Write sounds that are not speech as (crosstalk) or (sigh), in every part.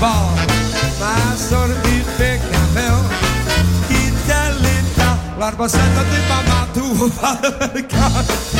ball. Ma sono di peccato, Italietta, l'arbasetta di mamma tu fa il (laughs) cazzo.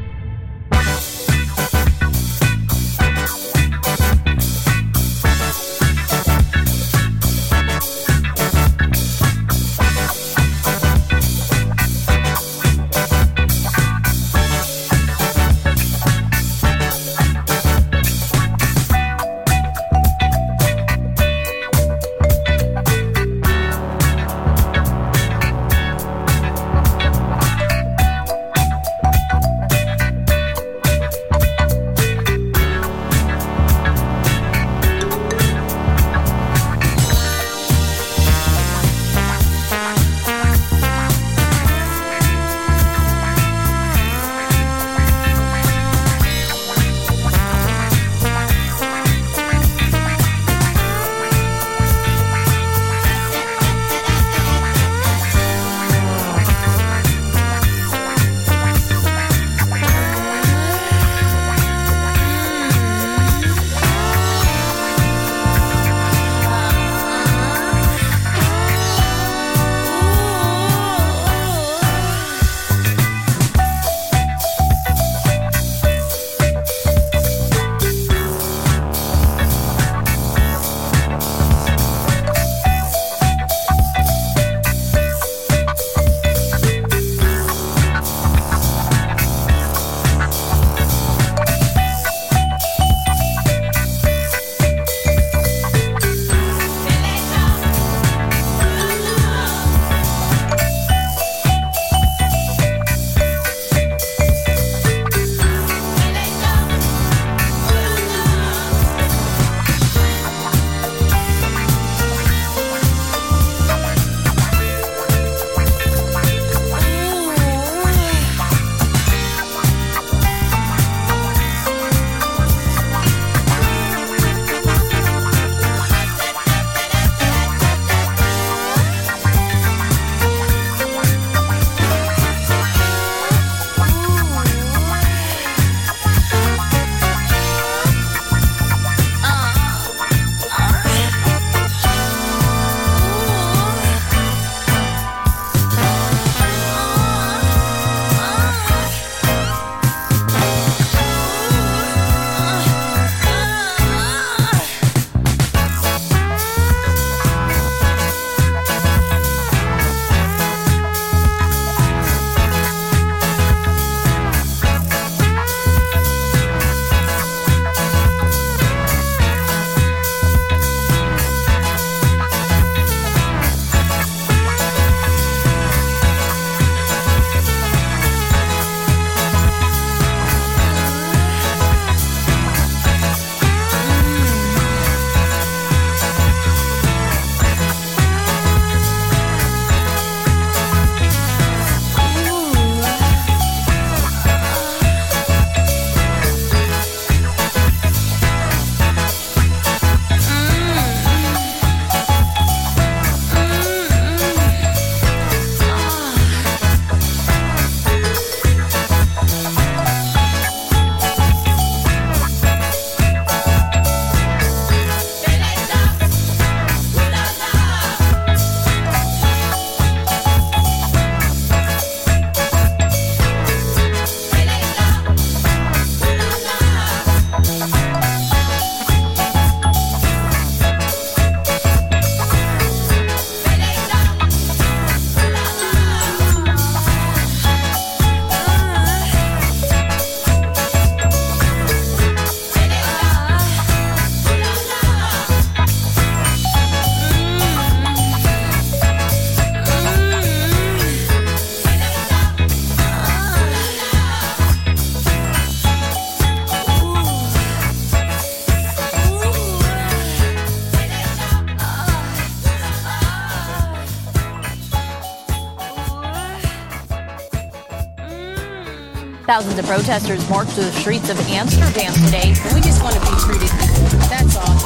The protesters marched to the streets of Amsterdam today. We just want to be treated equal. That's all.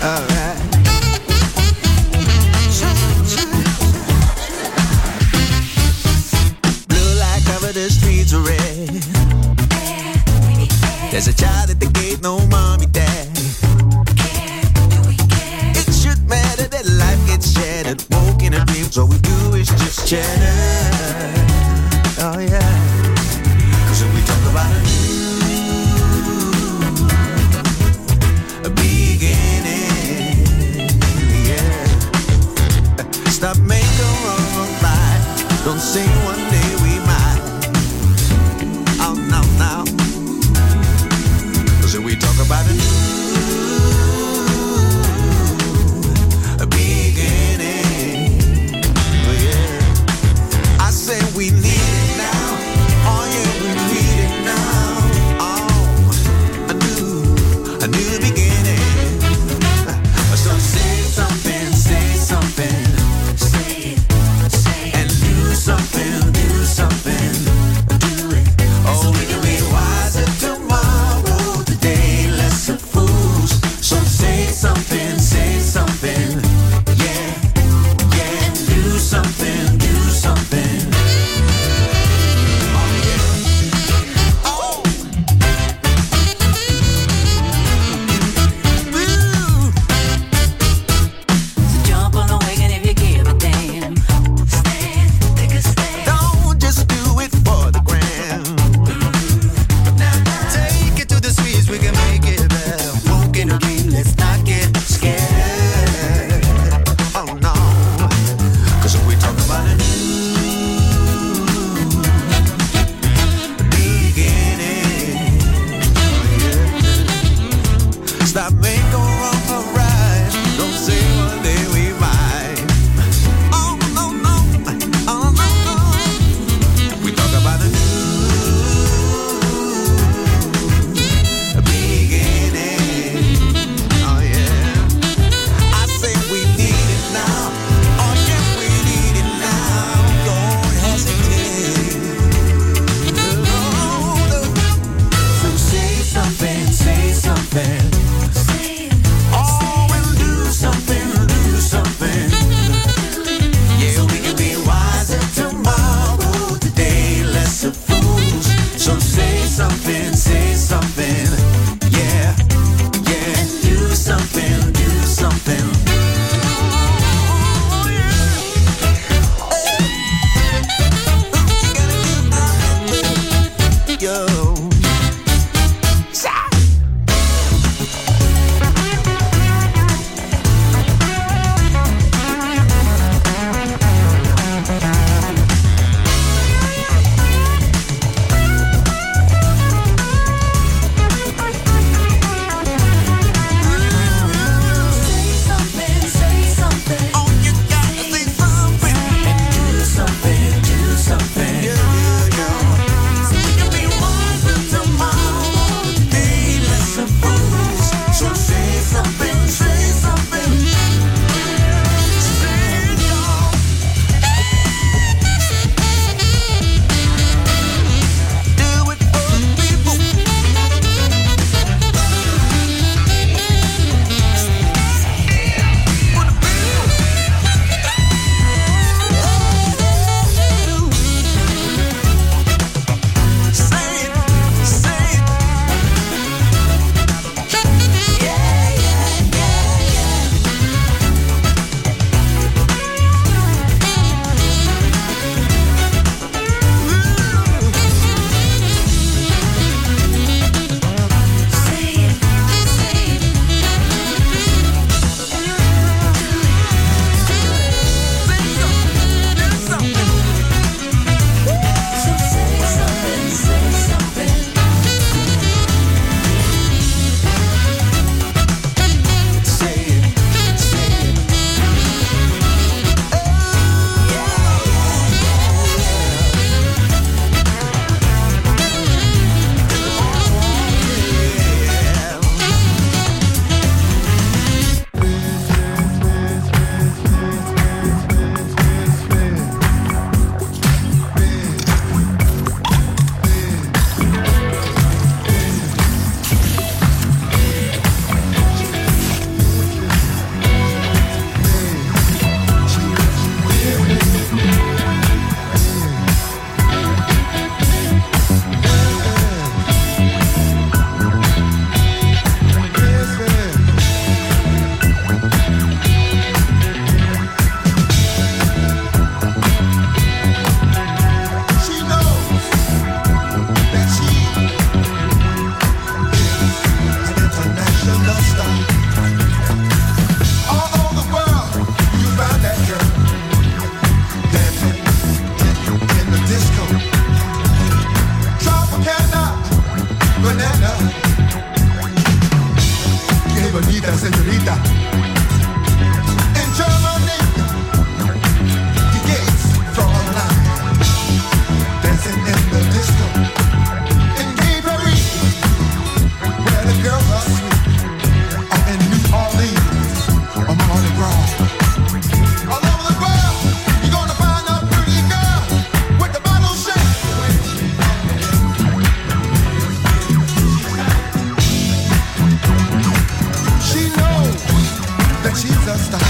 Uh.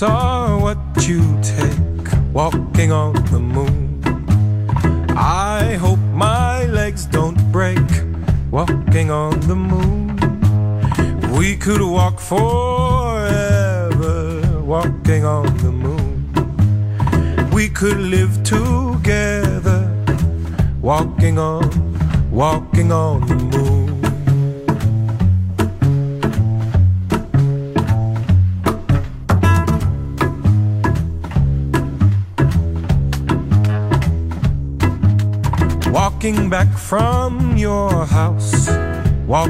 Are what you take walking on the moon. I hope my legs don't break walking on the moon. We could walk forever walking on the moon. We could live together walking on, walking on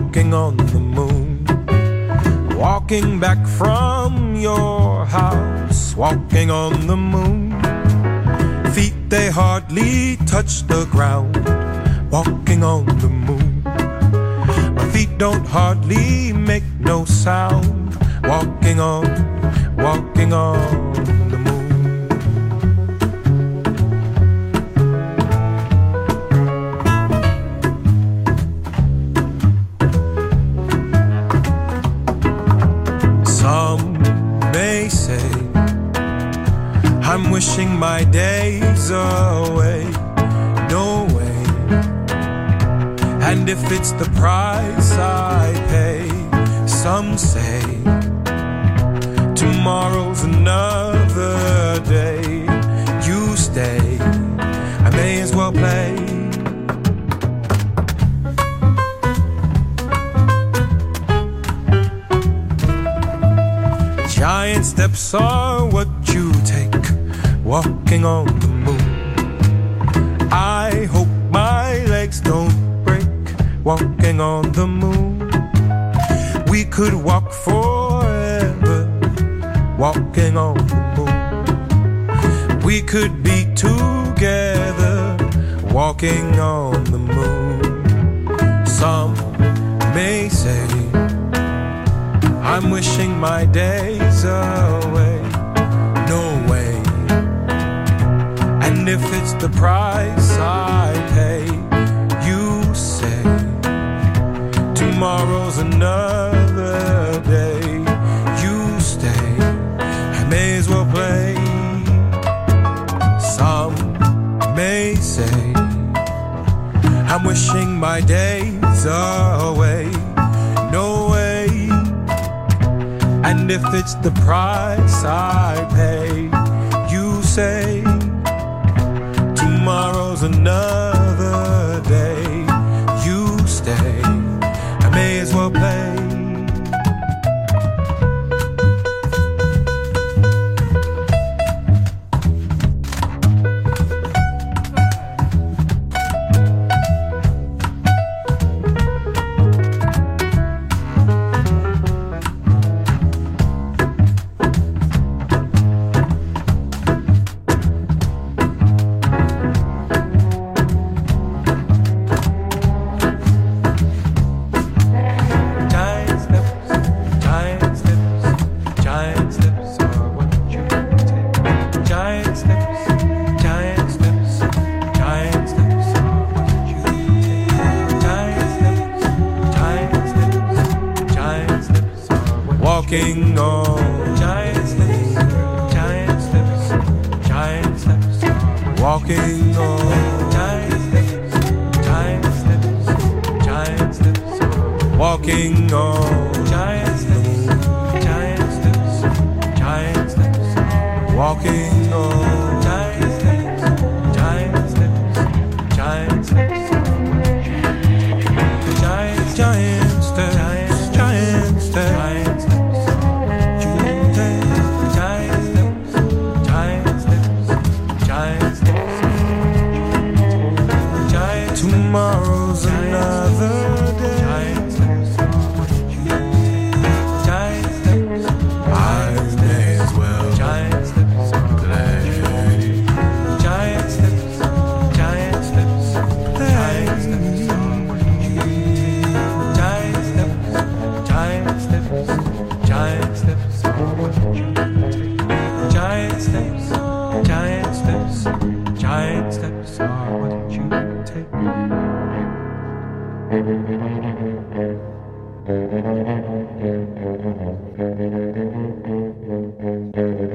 walking on the moon. Walking back from your house, walking on the moon. Feet they hardly touch the ground, walking on the moon. My feet don't hardly make no sound, walking on, wishing my days away. No way. And if it's the price I pay, some say tomorrow's another day. You stay, I may as well play. Giant steps are what walking on the moon. I hope my legs don't break walking on the moon. We could walk forever walking on the moon. We could be together walking on the moon. Some may say I'm wishing my days away. If it's the price I pay, you say tomorrow's another day. You stay, I may as well play. Some may say I'm wishing my days away. No way. And if it's the price I pay, you say another day. You stay, I may as well play. Thank you.